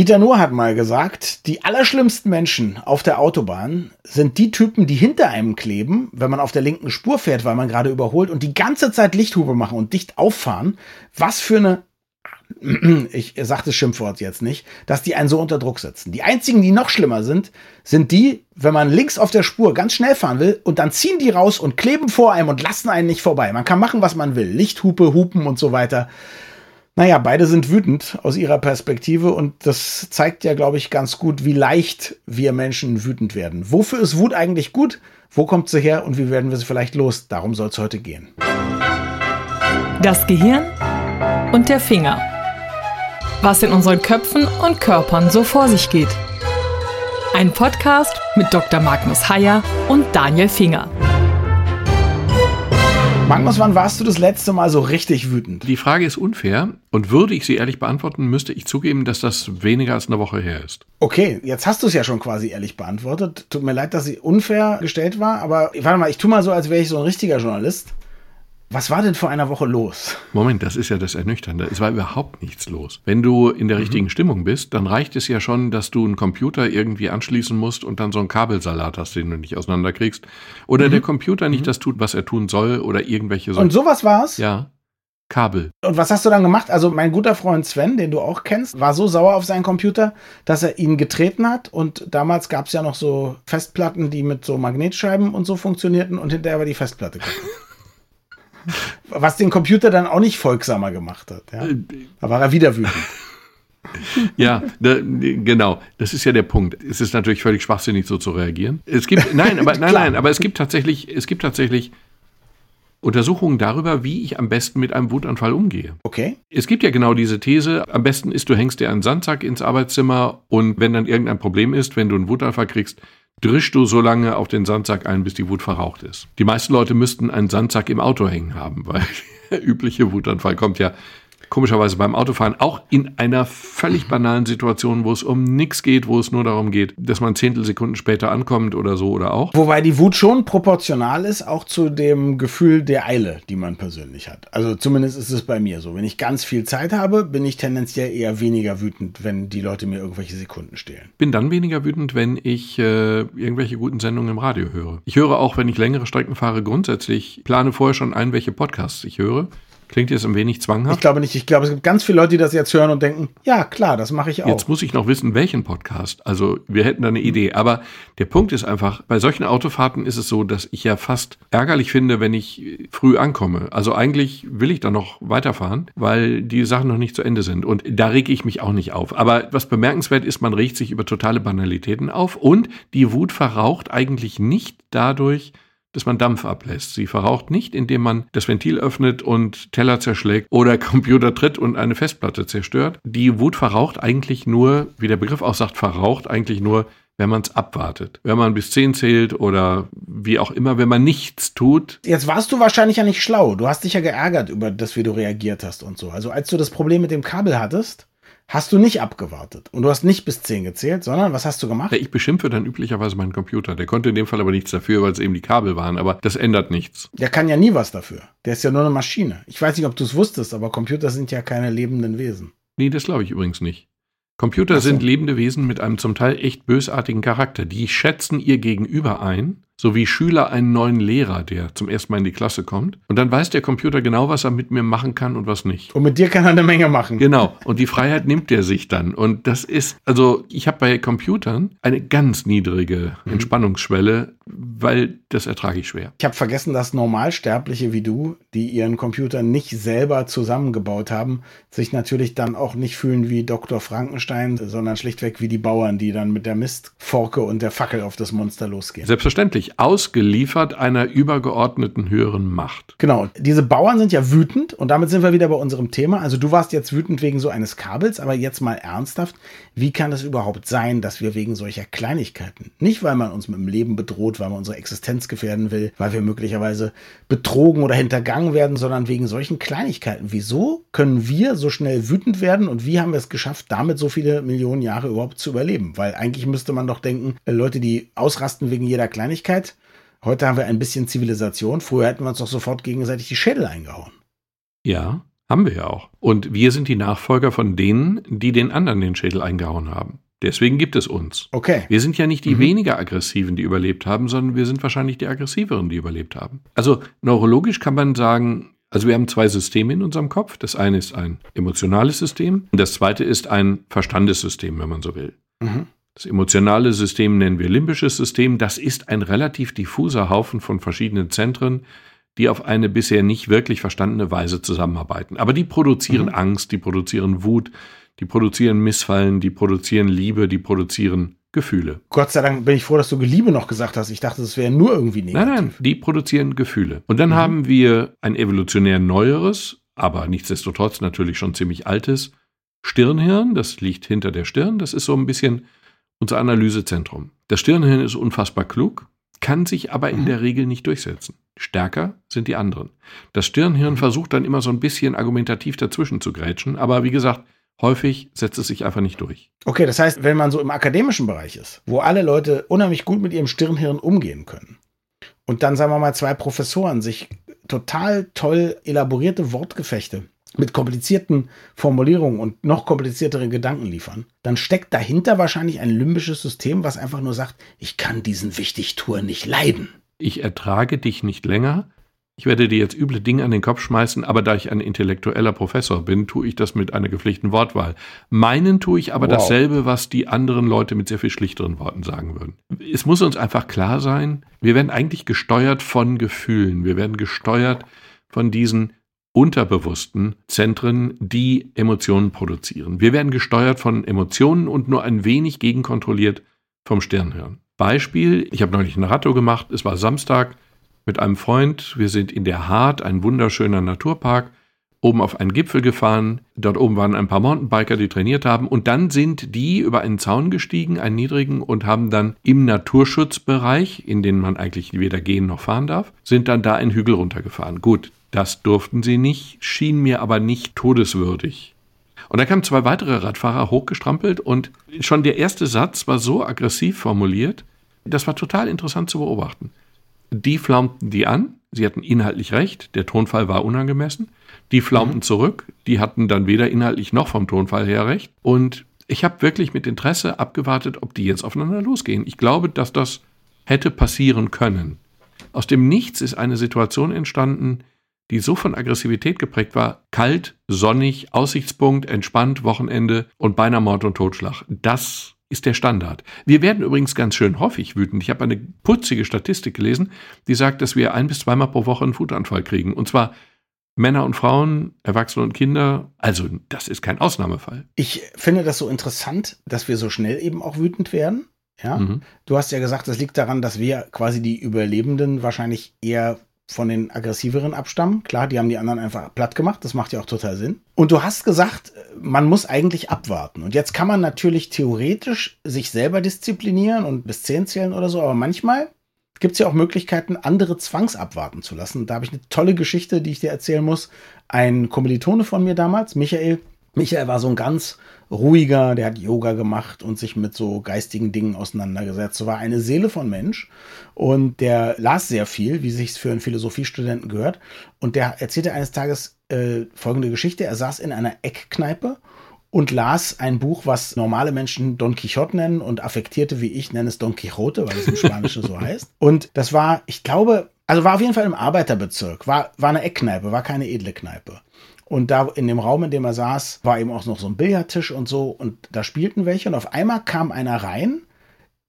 Dieter Nuhr hat mal gesagt, die allerschlimmsten Menschen auf der Autobahn sind die Typen, die hinter einem kleben, wenn man auf der linken Spur fährt, weil man gerade überholt und die ganze Zeit Lichthupe machen und dicht auffahren. Was für eine ich sage das Schimpfwort jetzt nicht, dass die einen so unter Druck setzen. Die einzigen, die noch schlimmer sind, sind die, wenn man links auf der Spur ganz schnell fahren will und dann ziehen die raus und kleben vor einem und lassen einen nicht vorbei. Man kann machen, was man will. Lichthupe, Hupen und so weiter. Naja, beide sind wütend aus ihrer Perspektive und das zeigt ja, glaube ich, ganz gut, wie leicht wir Menschen wütend werden. Wofür ist Wut eigentlich gut? Wo kommt sie her und wie werden wir sie vielleicht los? Darum soll es heute gehen. Das Gehirn und der Finger was in unseren Köpfen und Körpern so vor sich geht. Ein Podcast mit Dr. Magnus Heyer und Daniel Finger. Magnus, wann warst du das letzte Mal so richtig wütend? Die Frage ist unfair und würde ich sie ehrlich beantworten, müsste ich zugeben, dass das weniger als eine Woche her ist. Okay, jetzt hast du es ja schon quasi ehrlich beantwortet. Tut mir leid, dass sie unfair gestellt war, aber warte mal, ich tue mal so, als wäre ich so ein richtiger Journalist. Was war denn vor einer Woche los? Moment, das ist ja das Ernüchternde. Es war überhaupt nichts los. Wenn du in der mhm. richtigen Stimmung bist, dann reicht es ja schon, dass du einen Computer irgendwie anschließen musst und dann so einen Kabelsalat hast, den du nicht auseinanderkriegst. Oder mhm. der Computer nicht mhm. das tut, was er tun soll oder irgendwelche so. Und sowas war's? Ja. Kabel. Und was hast du dann gemacht? Also mein guter Freund Sven, den du auch kennst, war so sauer auf seinen Computer, dass er ihn getreten hat. Und damals gab es ja noch so Festplatten, die mit so Magnetscheiben und so funktionierten und hinterher war die Festplatte kaputt. Was den Computer dann auch nicht folgsamer gemacht hat. Ja? Da war er wieder wütend. ja, da, genau. Das ist ja der Punkt. Es ist natürlich völlig schwachsinnig, so zu reagieren. Es gibt, nein, aber nein, nein, aber es gibt tatsächlich, es gibt tatsächlich Untersuchungen darüber, wie ich am besten mit einem Wutanfall umgehe. Okay. Es gibt ja genau diese These, am besten ist, du hängst dir einen Sandsack ins Arbeitszimmer und wenn dann irgendein Problem ist, wenn du einen Wutanfall kriegst, drischst du so lange auf den Sandsack ein, bis die Wut verraucht ist. Die meisten Leute müssten einen Sandsack im Auto hängen haben, weil der übliche Wutanfall kommt ja komischerweise beim Autofahren auch in einer völlig banalen Situation, wo es um nichts geht, wo es nur darum geht, dass man Zehntelsekunden später ankommt oder so oder auch. Wobei die Wut schon proportional ist, auch zu dem Gefühl der Eile, die man persönlich hat. Also zumindest ist es bei mir so. Wenn ich ganz viel Zeit habe, bin ich tendenziell eher weniger wütend, wenn die Leute mir irgendwelche Sekunden stehlen. Bin dann weniger wütend, wenn ich äh, irgendwelche guten Sendungen im Radio höre. Ich höre auch, wenn ich längere Strecken fahre, grundsätzlich plane vorher schon ein, welche Podcasts ich höre. Klingt jetzt ein wenig zwanghaft? Ich glaube nicht. Ich glaube, es gibt ganz viele Leute, die das jetzt hören und denken, ja, klar, das mache ich auch. Jetzt muss ich noch wissen, welchen Podcast. Also wir hätten da eine Idee. Aber der Punkt ist einfach, bei solchen Autofahrten ist es so, dass ich ja fast ärgerlich finde, wenn ich früh ankomme. Also eigentlich will ich da noch weiterfahren, weil die Sachen noch nicht zu Ende sind. Und da rege ich mich auch nicht auf. Aber was bemerkenswert ist, man regt sich über totale Banalitäten auf und die Wut verraucht eigentlich nicht dadurch, dass man Dampf ablässt. Sie verraucht nicht, indem man das Ventil öffnet und Teller zerschlägt oder Computer tritt und eine Festplatte zerstört. Die Wut verraucht eigentlich nur, wie der Begriff auch sagt, verraucht eigentlich nur, wenn man es abwartet. Wenn man bis zehn zählt oder wie auch immer, wenn man nichts tut. Jetzt warst du wahrscheinlich ja nicht schlau. Du hast dich ja geärgert über das, wie du reagiert hast und so. Also als du das Problem mit dem Kabel hattest, hast du nicht abgewartet. Und du hast nicht bis 10 gezählt, sondern was hast du gemacht? Ich beschimpfe dann üblicherweise meinen Computer. Der konnte in dem Fall aber nichts dafür, weil es eben die Kabel waren. Aber das ändert nichts. Der kann ja nie was dafür. Der ist ja nur eine Maschine. Ich weiß nicht, ob du es wusstest, aber Computer sind ja keine lebenden Wesen. Nee, das glaube ich übrigens nicht. Computer so. sind lebende Wesen mit einem zum Teil echt bösartigen Charakter. Die schätzen ihr Gegenüber ein so wie Schüler einen neuen Lehrer, der zum ersten Mal in die Klasse kommt. Und dann weiß der Computer genau, was er mit mir machen kann und was nicht. Und mit dir kann er eine Menge machen. Genau. Und die Freiheit nimmt er sich dann. Und das ist, also ich habe bei Computern eine ganz niedrige mhm. Entspannungsschwelle, weil das ertrage ich schwer. Ich habe vergessen, dass Normalsterbliche wie du, die ihren Computer nicht selber zusammengebaut haben, sich natürlich dann auch nicht fühlen wie Dr. Frankenstein, sondern schlichtweg wie die Bauern, die dann mit der Mistforke und der Fackel auf das Monster losgehen. Selbstverständlich ausgeliefert einer übergeordneten höheren Macht. Genau, diese Bauern sind ja wütend und damit sind wir wieder bei unserem Thema. Also du warst jetzt wütend wegen so eines Kabels, aber jetzt mal ernsthaft, wie kann es überhaupt sein, dass wir wegen solcher Kleinigkeiten, nicht weil man uns mit dem Leben bedroht, weil man unsere Existenz gefährden will, weil wir möglicherweise betrogen oder hintergangen werden, sondern wegen solchen Kleinigkeiten. Wieso können wir so schnell wütend werden und wie haben wir es geschafft, damit so viele Millionen Jahre überhaupt zu überleben? Weil eigentlich müsste man doch denken, Leute, die ausrasten wegen jeder Kleinigkeit, Heute haben wir ein bisschen Zivilisation. Früher hätten wir uns doch sofort gegenseitig die Schädel eingehauen. Ja, Haben wir ja auch. Und wir sind die Nachfolger von denen, die den anderen den Schädel eingehauen haben. Deswegen gibt es uns. Okay. Wir sind ja nicht die Mhm. weniger aggressiven, die überlebt haben, sondern wir sind wahrscheinlich die aggressiveren, die überlebt haben. Also neurologisch kann man sagen, also wir haben zwei Systeme in unserem Kopf. Das eine ist ein emotionales System und das zweite ist ein Verstandessystem, wenn man so will. Mhm. Das emotionale System nennen wir limbisches System. Das ist ein relativ diffuser Haufen von verschiedenen Zentren, die auf eine bisher nicht wirklich verstandene Weise zusammenarbeiten. Aber die produzieren Mhm. Angst, die produzieren Wut, die produzieren Missfallen, die produzieren Liebe, die produzieren Gefühle. Gott sei Dank bin ich froh, dass du Liebe noch gesagt hast. Ich dachte, das wäre nur irgendwie negativ. Nein, nein, die produzieren Gefühle. Und dann Mhm. haben wir ein evolutionär neueres, aber nichtsdestotrotz natürlich schon ziemlich altes Stirnhirn. Das liegt hinter der Stirn. Das ist so ein bisschen unser Analysezentrum. Das Stirnhirn ist unfassbar klug, kann sich aber in der Regel nicht durchsetzen. Stärker sind die anderen. Das Stirnhirn versucht dann immer so ein bisschen argumentativ dazwischen zu grätschen, aber wie gesagt, häufig setzt es sich einfach nicht durch. Okay, das heißt, wenn man so im akademischen Bereich ist, wo alle Leute unheimlich gut mit ihrem Stirnhirn umgehen können und dann, sagen wir mal, zwei Professoren sich total toll elaborierte Wortgefechte mit komplizierten Formulierungen und noch kompliziertere Gedanken liefern, dann steckt dahinter wahrscheinlich ein limbisches System, was einfach nur sagt, ich kann diesen Wichtigtour nicht leiden. Ich ertrage dich nicht länger. Ich werde dir jetzt üble Dinge an den Kopf schmeißen, aber da ich ein intellektueller Professor bin, tue ich das mit einer gepflichten Wortwahl. Meinen tue ich aber Wow. dasselbe, was die anderen Leute mit sehr viel schlichteren Worten sagen würden. Es muss uns einfach klar sein, wir werden eigentlich gesteuert von Gefühlen. Wir werden gesteuert von diesen unterbewussten Zentren, die Emotionen produzieren. Wir werden gesteuert von Emotionen und nur ein wenig gegenkontrolliert vom Stirnhirn. Beispiel, ich habe neulich ein Radtour gemacht, es war Samstag mit einem Freund, wir sind in der Hart, ein wunderschöner Naturpark, oben auf einen Gipfel gefahren, dort oben waren ein paar Mountainbiker, die trainiert haben und dann sind die über einen Zaun gestiegen, einen niedrigen und haben dann im Naturschutzbereich, in den man eigentlich weder gehen noch fahren darf, sind dann da einen Hügel runtergefahren. Gut, das durften sie nicht, schien mir aber nicht todeswürdig. Und da kamen zwei weitere Radfahrer hochgestrampelt und schon der erste Satz war so aggressiv formuliert, das war total interessant zu beobachten. Die flaumten die an, sie hatten inhaltlich recht, der Tonfall war unangemessen. Die flaumten zurück, die hatten dann weder inhaltlich noch vom Tonfall her recht. Und ich habe wirklich mit Interesse abgewartet, ob die jetzt aufeinander losgehen. Ich glaube, dass das hätte passieren können. Aus dem Nichts ist eine Situation entstanden, die so von Aggressivität geprägt war, kalt, sonnig, Aussichtspunkt, entspannt, Wochenende und beinahe Mord und Totschlag. Das ist der Standard. Wir werden übrigens ganz schön häufig wütend. Ich habe eine putzige Statistik gelesen, die sagt, dass wir ein bis zweimal pro Woche einen Wutanfall kriegen. Und zwar Männer und Frauen, Erwachsene und Kinder. Also das ist kein Ausnahmefall. Ich finde das so interessant, dass wir so schnell eben auch wütend werden. Ja, Mhm. du hast ja gesagt, das liegt daran, dass wir quasi die Überlebenden wahrscheinlich eher von den aggressiveren abstammen. Klar, die haben die anderen einfach platt gemacht. Das macht ja auch total Sinn. Und du hast gesagt, man muss eigentlich abwarten. Und jetzt kann man natürlich theoretisch sich selber disziplinieren und bis zehn zählen oder so. Aber manchmal gibt es ja auch Möglichkeiten, andere zwangsabwarten zu lassen. Da habe ich eine tolle Geschichte, die ich dir erzählen muss. Ein Kommilitone von mir damals, Michael. Michael war so ein ganz ruhiger, der hat Yoga gemacht und sich mit so geistigen Dingen auseinandergesetzt. So war eine Seele von Mensch und der las sehr viel, wie sich für einen Philosophiestudenten gehört. Und der erzählte eines Tages äh, folgende Geschichte. Er saß in einer Eckkneipe und las ein Buch, was normale Menschen Don Quixote nennen und affektierte wie ich nennen es Don Quixote, weil es im Spanischen so heißt. Und das war, ich glaube, also war auf jeden Fall im Arbeiterbezirk, war, war eine Eckkneipe, war keine edle Kneipe. Und da in dem Raum, in dem er saß, war eben auch noch so ein Billardtisch und so. Und da spielten welche. Und auf einmal kam einer rein,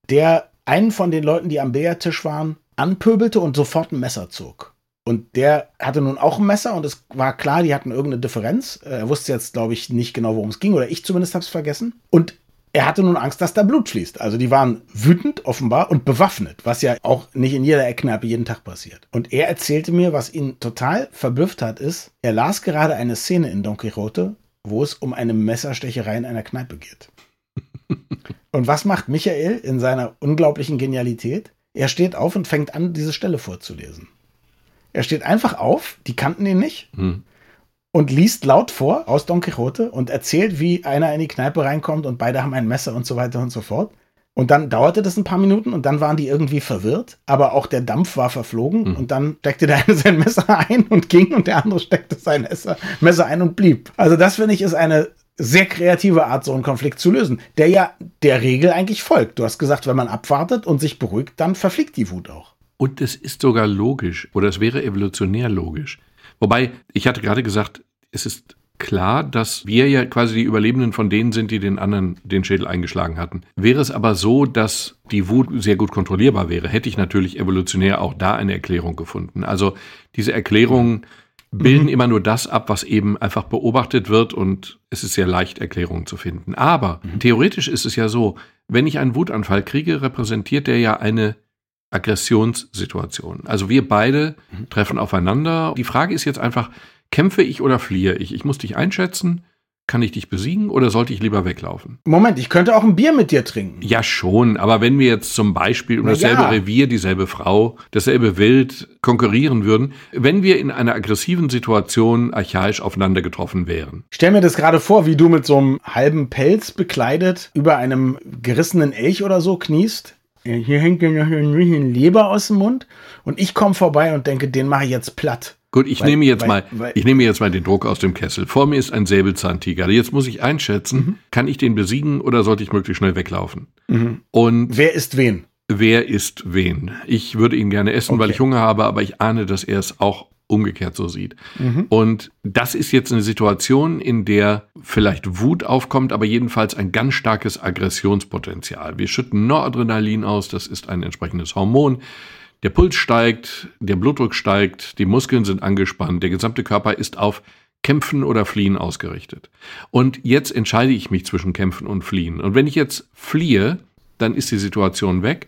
der einen von den Leuten, die am Billardtisch waren, anpöbelte und sofort ein Messer zog. Und der hatte nun auch ein Messer und es war klar, die hatten irgendeine Differenz. Er wusste jetzt, glaube ich, nicht genau, worum es ging, oder ich zumindest habe es vergessen. Und er hatte nun Angst, dass da Blut fließt. Also die waren wütend offenbar und bewaffnet, was ja auch nicht in jeder Eckkneipe jeden Tag passiert. Und er erzählte mir, was ihn total verblüfft hat, ist, er las gerade eine Szene in Don Quixote, wo es um eine Messerstecherei in einer Kneipe geht. und was macht Michael in seiner unglaublichen Genialität? Er steht auf und fängt an, diese Stelle vorzulesen. Er steht einfach auf, die kannten ihn nicht, Hm. Und liest laut vor aus Don Quixote und erzählt, wie einer in die Kneipe reinkommt und beide haben ein Messer und so weiter und so fort. Und dann dauerte das ein paar Minuten und dann waren die irgendwie verwirrt, aber auch der Dampf war verflogen mhm. und dann steckte der eine sein Messer ein und ging und der andere steckte sein Messer, Messer ein und blieb. Also das finde ich ist eine sehr kreative Art, so einen Konflikt zu lösen, der ja der Regel eigentlich folgt. Du hast gesagt, wenn man abwartet und sich beruhigt, dann verfliegt die Wut auch. Und es ist sogar logisch oder es wäre evolutionär logisch. Wobei, ich hatte gerade gesagt, es ist klar, dass wir ja quasi die Überlebenden von denen sind, die den anderen den Schädel eingeschlagen hatten. Wäre es aber so, dass die Wut sehr gut kontrollierbar wäre, hätte ich natürlich evolutionär auch da eine Erklärung gefunden. Also diese Erklärungen bilden mhm. immer nur das ab, was eben einfach beobachtet wird und es ist sehr leicht, Erklärungen zu finden. Aber mhm. theoretisch ist es ja so, wenn ich einen Wutanfall kriege, repräsentiert der ja eine Aggressionssituation. Also wir beide treffen aufeinander. Die Frage ist jetzt einfach, Kämpfe ich oder fliehe ich? Ich muss dich einschätzen. Kann ich dich besiegen oder sollte ich lieber weglaufen? Moment, ich könnte auch ein Bier mit dir trinken. Ja, schon. Aber wenn wir jetzt zum Beispiel um dasselbe ja. Revier, dieselbe Frau, dasselbe Wild konkurrieren würden, wenn wir in einer aggressiven Situation archaisch aufeinander getroffen wären. Stell mir das gerade vor, wie du mit so einem halben Pelz bekleidet über einem gerissenen Elch oder so kniest. Hier hängt noch ein Leber aus dem Mund und ich komme vorbei und denke, den mache ich jetzt platt. Gut, ich weil, nehme jetzt weil, mal, weil, ich nehme jetzt mal den Druck aus dem Kessel. Vor mir ist ein Säbelzahntiger. Jetzt muss ich einschätzen, mhm. kann ich den besiegen oder sollte ich möglichst schnell weglaufen? Mhm. Und wer ist wen? Wer ist wen? Ich würde ihn gerne essen, okay. weil ich Hunger habe, aber ich ahne, dass er es auch umgekehrt so sieht. Mhm. Und das ist jetzt eine Situation, in der vielleicht Wut aufkommt, aber jedenfalls ein ganz starkes Aggressionspotenzial. Wir schütten Noradrenalin aus, das ist ein entsprechendes Hormon. Der Puls steigt, der Blutdruck steigt, die Muskeln sind angespannt, der gesamte Körper ist auf Kämpfen oder Fliehen ausgerichtet. Und jetzt entscheide ich mich zwischen Kämpfen und Fliehen. Und wenn ich jetzt fliehe, dann ist die Situation weg.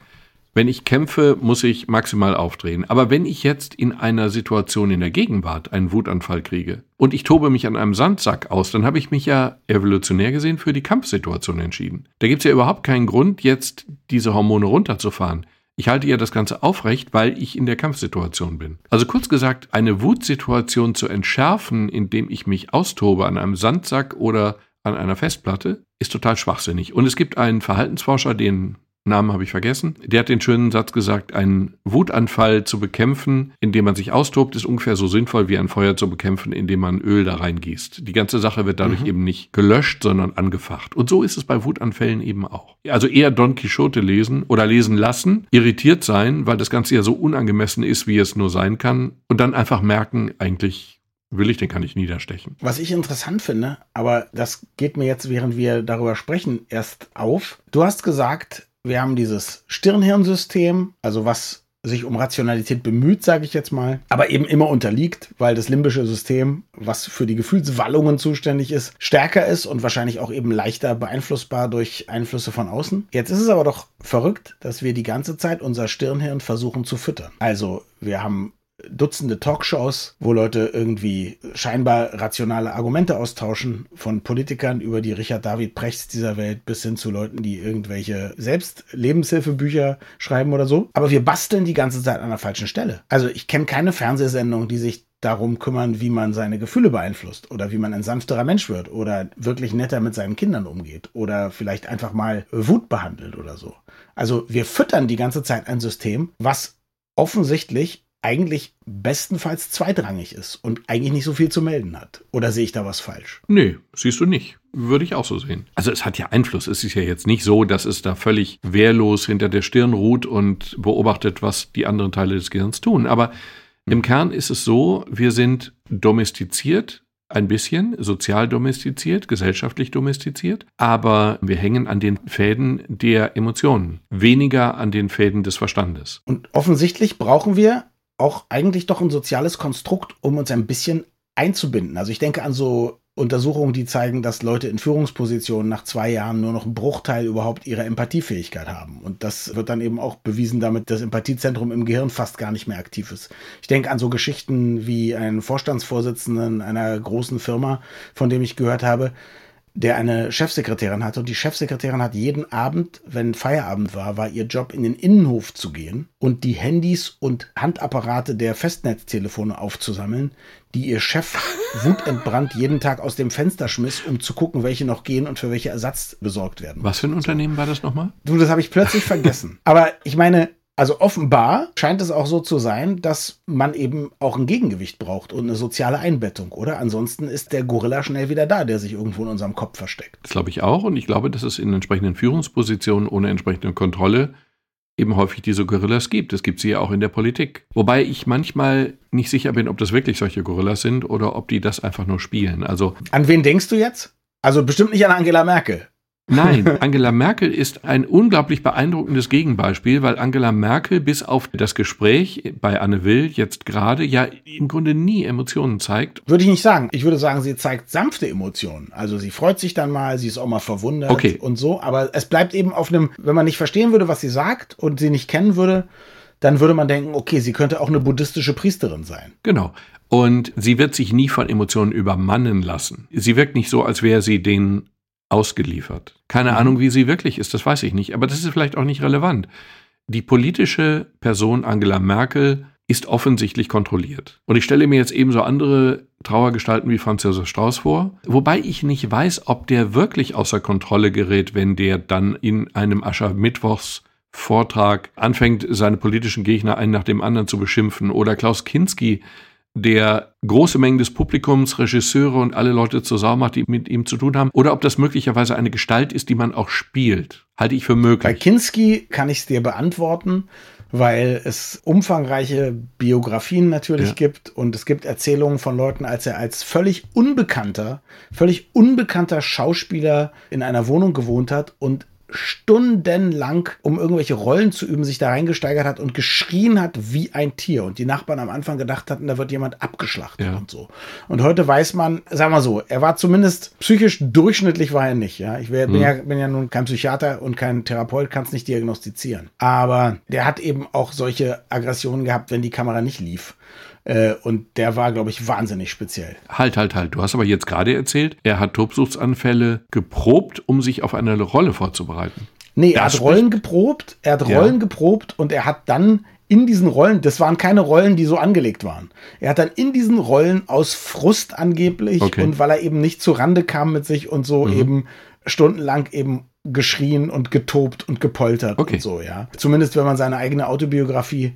Wenn ich kämpfe, muss ich maximal aufdrehen. Aber wenn ich jetzt in einer Situation in der Gegenwart einen Wutanfall kriege und ich tobe mich an einem Sandsack aus, dann habe ich mich ja evolutionär gesehen für die Kampfsituation entschieden. Da gibt es ja überhaupt keinen Grund, jetzt diese Hormone runterzufahren. Ich halte ja das Ganze aufrecht, weil ich in der Kampfsituation bin. Also kurz gesagt, eine Wutsituation zu entschärfen, indem ich mich austobe an einem Sandsack oder an einer Festplatte, ist total schwachsinnig. Und es gibt einen Verhaltensforscher, den Namen habe ich vergessen. Der hat den schönen Satz gesagt, einen Wutanfall zu bekämpfen, indem man sich austobt, ist ungefähr so sinnvoll wie ein Feuer zu bekämpfen, indem man Öl da reingießt. Die ganze Sache wird dadurch mhm. eben nicht gelöscht, sondern angefacht. Und so ist es bei Wutanfällen eben auch. Also eher Don Quixote lesen oder lesen lassen, irritiert sein, weil das Ganze ja so unangemessen ist, wie es nur sein kann, und dann einfach merken, eigentlich will ich, den kann ich niederstechen. Was ich interessant finde, aber das geht mir jetzt, während wir darüber sprechen, erst auf. Du hast gesagt, wir haben dieses Stirnhirnsystem, also was sich um Rationalität bemüht, sage ich jetzt mal, aber eben immer unterliegt, weil das limbische System, was für die Gefühlswallungen zuständig ist, stärker ist und wahrscheinlich auch eben leichter beeinflussbar durch Einflüsse von außen. Jetzt ist es aber doch verrückt, dass wir die ganze Zeit unser Stirnhirn versuchen zu füttern. Also wir haben Dutzende Talkshows, wo Leute irgendwie scheinbar rationale Argumente austauschen, von Politikern über die Richard David Prechts dieser Welt bis hin zu Leuten, die irgendwelche selbst Lebenshilfebücher schreiben oder so. Aber wir basteln die ganze Zeit an der falschen Stelle. Also ich kenne keine Fernsehsendung, die sich darum kümmern, wie man seine Gefühle beeinflusst oder wie man ein sanfterer Mensch wird oder wirklich netter mit seinen Kindern umgeht oder vielleicht einfach mal Wut behandelt oder so. Also wir füttern die ganze Zeit ein System, was offensichtlich eigentlich bestenfalls zweitrangig ist und eigentlich nicht so viel zu melden hat. Oder sehe ich da was falsch? Nee, siehst du nicht. Würde ich auch so sehen. Also es hat ja Einfluss. Es ist ja jetzt nicht so, dass es da völlig wehrlos hinter der Stirn ruht und beobachtet, was die anderen Teile des Gehirns tun. Aber im Kern ist es so, wir sind domestiziert, ein bisschen, sozial domestiziert, gesellschaftlich domestiziert, aber wir hängen an den Fäden der Emotionen, weniger an den Fäden des Verstandes. Und offensichtlich brauchen wir auch eigentlich doch ein soziales Konstrukt, um uns ein bisschen einzubinden. Also ich denke an so Untersuchungen, die zeigen, dass Leute in Führungspositionen nach zwei Jahren nur noch einen Bruchteil überhaupt ihrer Empathiefähigkeit haben. Und das wird dann eben auch bewiesen damit, das Empathiezentrum im Gehirn fast gar nicht mehr aktiv ist. Ich denke an so Geschichten wie einen Vorstandsvorsitzenden einer großen Firma, von dem ich gehört habe, der eine Chefsekretärin hatte und die Chefsekretärin hat jeden Abend, wenn Feierabend war, war ihr Job in den Innenhof zu gehen und die Handys und Handapparate der Festnetztelefone aufzusammeln, die ihr Chef wutentbrannt jeden Tag aus dem Fenster schmiss, um zu gucken, welche noch gehen und für welche Ersatz besorgt werden. Was für ein Unternehmen war das nochmal? Du, das habe ich plötzlich vergessen. Aber ich meine, also offenbar scheint es auch so zu sein, dass man eben auch ein Gegengewicht braucht und eine soziale Einbettung, oder? Ansonsten ist der Gorilla schnell wieder da, der sich irgendwo in unserem Kopf versteckt. Das glaube ich auch und ich glaube, dass es in entsprechenden Führungspositionen ohne entsprechende Kontrolle eben häufig diese Gorillas gibt. Es gibt sie ja auch in der Politik. Wobei ich manchmal nicht sicher bin, ob das wirklich solche Gorillas sind oder ob die das einfach nur spielen. Also An wen denkst du jetzt? Also bestimmt nicht an Angela Merkel. Nein, Angela Merkel ist ein unglaublich beeindruckendes Gegenbeispiel, weil Angela Merkel bis auf das Gespräch bei Anne Will jetzt gerade ja im Grunde nie Emotionen zeigt. Würde ich nicht sagen. Ich würde sagen, sie zeigt sanfte Emotionen. Also sie freut sich dann mal, sie ist auch mal verwundert Okay. und so. Aber es bleibt eben auf einem, wenn man nicht verstehen würde, was sie sagt und sie nicht kennen würde, dann würde man denken, okay, sie könnte auch eine buddhistische Priesterin sein. Genau. Und sie wird sich nie von Emotionen übermannen lassen. Sie wirkt nicht so, als wäre sie denen ausgeliefert. Keine Ahnung, wie sie wirklich ist, das weiß ich nicht. Aber das ist vielleicht auch nicht relevant. Die politische Person Angela Merkel ist offensichtlich kontrolliert. Und ich stelle mir jetzt ebenso andere Trauergestalten wie Franz Josef Strauß vor, wobei ich nicht weiß, ob der wirklich außer Kontrolle gerät, wenn der dann in einem Aschermittwochs Vortrag anfängt, seine politischen Gegner einen nach dem anderen zu beschimpfen. Oder Klaus Kinski, der große Mengen des Publikums, Regisseure und alle Leute zur Sau macht, die mit ihm zu tun haben. Oder ob das möglicherweise eine Gestalt ist, die man auch spielt. Halte ich für Bei möglich. Kinski kann ich es dir beantworten, weil es umfangreiche Biografien natürlich Ja. gibt und es gibt Erzählungen von Leuten, als er als völlig unbekannter, völlig unbekannter Schauspieler in einer Wohnung gewohnt hat und stundenlang, um irgendwelche Rollen zu üben, sich da reingesteigert hat und geschrien hat wie ein Tier. Und die Nachbarn am Anfang gedacht hatten, da wird jemand abgeschlachtet Ja. und so. Und heute weiß man, sagen wir so, er war zumindest psychisch durchschnittlich war er nicht. Ja, ich wär, bin, ja, bin ja nun kein Psychiater und kein Therapeut, kann es nicht diagnostizieren. Aber der hat eben auch solche Aggressionen gehabt, wenn die Kamera nicht lief. Äh, und der war, glaube ich, wahnsinnig speziell. Halt, halt, halt. Du hast aber jetzt gerade erzählt, er hat Tobsuchtsanfälle geprobt, um sich auf eine Rolle vorzubereiten. Nee, er Das hat Rollen geprobt, er hat Ja. Rollen geprobt und er hat dann in diesen Rollen, das waren keine Rollen, die so angelegt waren. Er hat dann in diesen Rollen aus Frust angeblich Okay. Mhm. und weil er eben nicht zu Rande kam mit sich und so eben stundenlang eben geschrien und getobt und gepoltert Okay. und so, ja. Zumindest wenn man seine eigene Autobiografie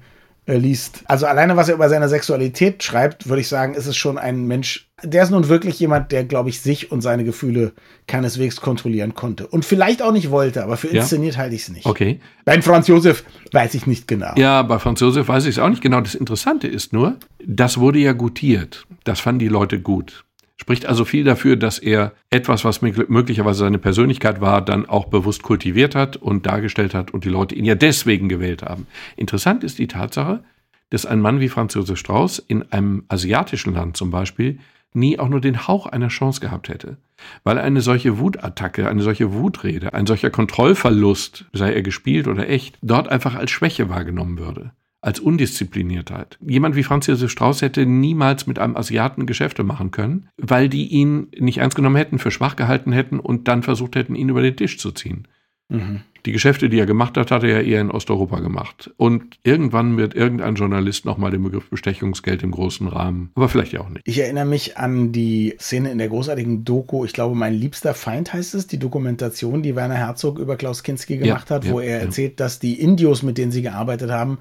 äh, liest. Also alleine, was er über seine Sexualität schreibt, würde ich sagen, ist es schon ein Mensch, der ist nun wirklich jemand, der, glaube ich, sich und seine Gefühle keineswegs kontrollieren konnte. Und vielleicht auch nicht wollte, aber für Ja. inszeniert halte ich es nicht. Okay. Bei Franz Josef weiß ich nicht genau. Ja, bei Franz Josef weiß ich es auch nicht genau. Das Interessante ist nur, das wurde ja gutiert. Das fanden die Leute gut. Spricht also viel dafür, dass er etwas, was möglich- möglicherweise seine Persönlichkeit war, dann auch bewusst kultiviert hat und dargestellt hat und die Leute ihn ja deswegen gewählt haben. Interessant ist die Tatsache, dass ein Mann wie Franz Josef Strauß in einem asiatischen Land zum Beispiel nie auch nur den Hauch einer Chance gehabt hätte. Weil eine solche Wutattacke, eine solche Wutrede, ein solcher Kontrollverlust, sei er gespielt oder echt, dort einfach als Schwäche wahrgenommen würde. Als Undiszipliniertheit. Jemand wie Franz Josef Strauß hätte niemals mit einem Asiaten Geschäfte machen können, weil die ihn nicht ernst genommen hätten, für schwach gehalten hätten und dann versucht hätten, ihn über den Tisch zu ziehen. Mhm. Die Geschäfte, die er gemacht hat, hat er ja eher in Osteuropa gemacht. Und irgendwann wird irgendein Journalist nochmal den Begriff Bestechungsgeld im großen Rahmen. Aber vielleicht ja auch nicht. Ich erinnere mich an die Szene in der großartigen Doku, ich glaube, mein liebster Feind heißt es, die Dokumentation, die Werner Herzog über Klaus Kinski gemacht hat, ja, wo er ja. erzählt, dass die Indios, mit denen sie gearbeitet haben,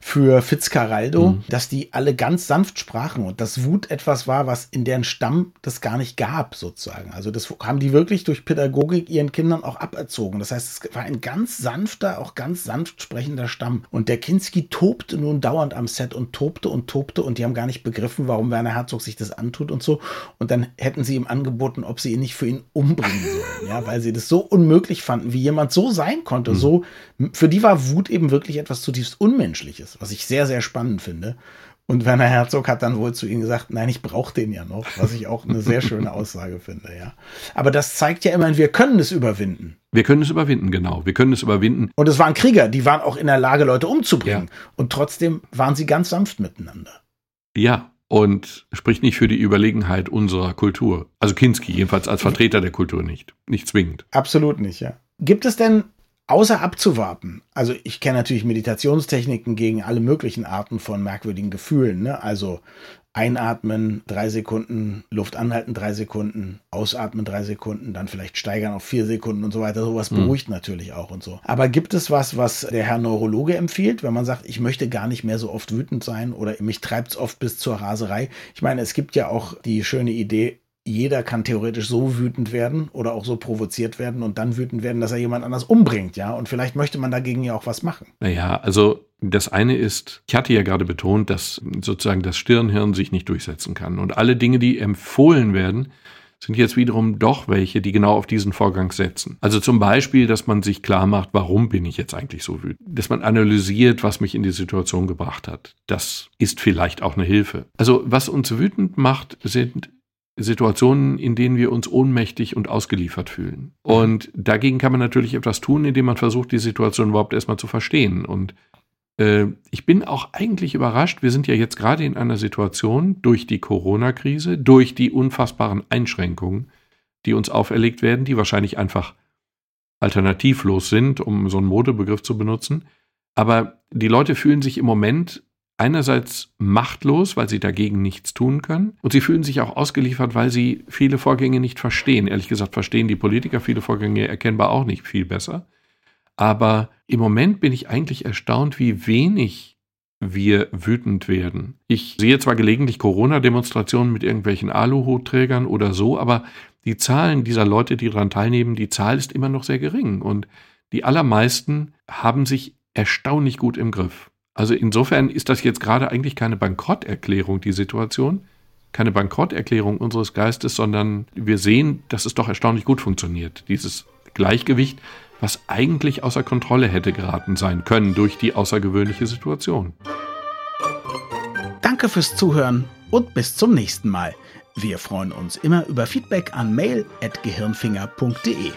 für Fitzcarraldo, Mhm. dass die alle ganz sanft sprachen und dass Wut etwas war, was in deren Stamm das gar nicht gab, sozusagen. Also das haben die wirklich durch Pädagogik ihren Kindern auch aberzogen. Das heißt, es war ein ganz sanfter, auch ganz sanft sprechender Stamm. Und der Kinski tobte nun dauernd am Set und tobte und tobte und die haben gar nicht begriffen, warum Werner Herzog sich das antut und so. Und dann hätten sie ihm angeboten, ob sie ihn nicht für ihn umbringen sollen, ja, weil sie das so unmöglich fanden, wie jemand so sein konnte. So, für die war Wut eben wirklich etwas zutiefst Unmenschliches, was ich sehr, sehr spannend finde. Und Werner Herzog hat dann wohl zu ihnen gesagt, nein, ich brauche den ja noch, was ich auch eine sehr schöne Aussage finde, ja. Aber das zeigt ja immerhin, wir können es überwinden. Wir können es überwinden, genau. Wir können es überwinden. Und es waren Krieger, die waren auch in der Lage, Leute umzubringen. Und trotzdem waren sie ganz sanft miteinander. Ja, und spricht nicht für die Überlegenheit unserer Kultur. Also Kinski jedenfalls als Vertreter der Kultur nicht, nicht zwingend. Absolut nicht, ja. Gibt es denn außer abzuwarten, also ich kenne natürlich Meditationstechniken gegen alle möglichen Arten von merkwürdigen Gefühlen, ne? also Einatmen drei Sekunden, Luft anhalten drei Sekunden, ausatmen drei Sekunden, dann vielleicht steigern auf vier Sekunden und so weiter. Sowas mhm. beruhigt mhm. natürlich auch und so. Aber gibt es was, was der Herr Neurologe empfiehlt, wenn man sagt, ich möchte gar nicht mehr so oft wütend sein oder mich treibt es oft bis zur Raserei? Ich meine, es gibt ja auch die schöne Idee, jeder kann theoretisch so wütend werden oder auch so provoziert werden und dann wütend werden, dass er jemand anders umbringt, ja. Und vielleicht möchte man dagegen ja auch was machen. Naja, also das eine ist, ich hatte ja gerade betont, dass sozusagen das Stirnhirn sich nicht durchsetzen kann. Und alle Dinge, die empfohlen werden, sind jetzt wiederum doch welche, die genau auf diesen Vorgang setzen. Also zum Beispiel, dass man sich klar macht, warum bin ich jetzt eigentlich so wütend? Dass man analysiert, was mich in die Situation gebracht hat. Das ist vielleicht auch eine Hilfe. Also was uns wütend macht, sind Situationen, in denen wir uns ohnmächtig und ausgeliefert fühlen. Und dagegen kann man natürlich etwas tun, indem man versucht, die Situation überhaupt erstmal zu verstehen. Und äh, ich bin auch eigentlich überrascht, wir sind ja jetzt gerade in einer Situation durch die Corona-Krise, durch die unfassbaren Einschränkungen, die uns auferlegt werden, die wahrscheinlich einfach alternativlos sind, um so einen Modebegriff zu benutzen. Aber die Leute fühlen sich im Moment einerseits machtlos, weil sie dagegen nichts tun können, und sie fühlen sich auch ausgeliefert, weil sie viele Vorgänge nicht verstehen. Ehrlich gesagt verstehen die Politiker viele Vorgänge erkennbar auch nicht viel besser. Aber im Moment bin ich eigentlich erstaunt, wie wenig wir wütend werden. Ich sehe zwar gelegentlich Corona-Demonstrationen mit irgendwelchen Aluhutträgern oder so, aber die Zahlen dieser Leute, die daran teilnehmen, die Zahl ist immer noch sehr gering und die allermeisten haben sich erstaunlich gut im Griff. Also insofern ist das jetzt gerade eigentlich keine Bankrotterklärung, die Situation, keine Bankrotterklärung unseres Geistes, sondern wir sehen, dass es doch erstaunlich gut funktioniert. Dieses Gleichgewicht, was eigentlich außer Kontrolle hätte geraten sein können durch die außergewöhnliche Situation. Danke fürs Zuhören und bis zum nächsten Mal. Wir freuen uns immer über Feedback an mail.gehirnfinger.de.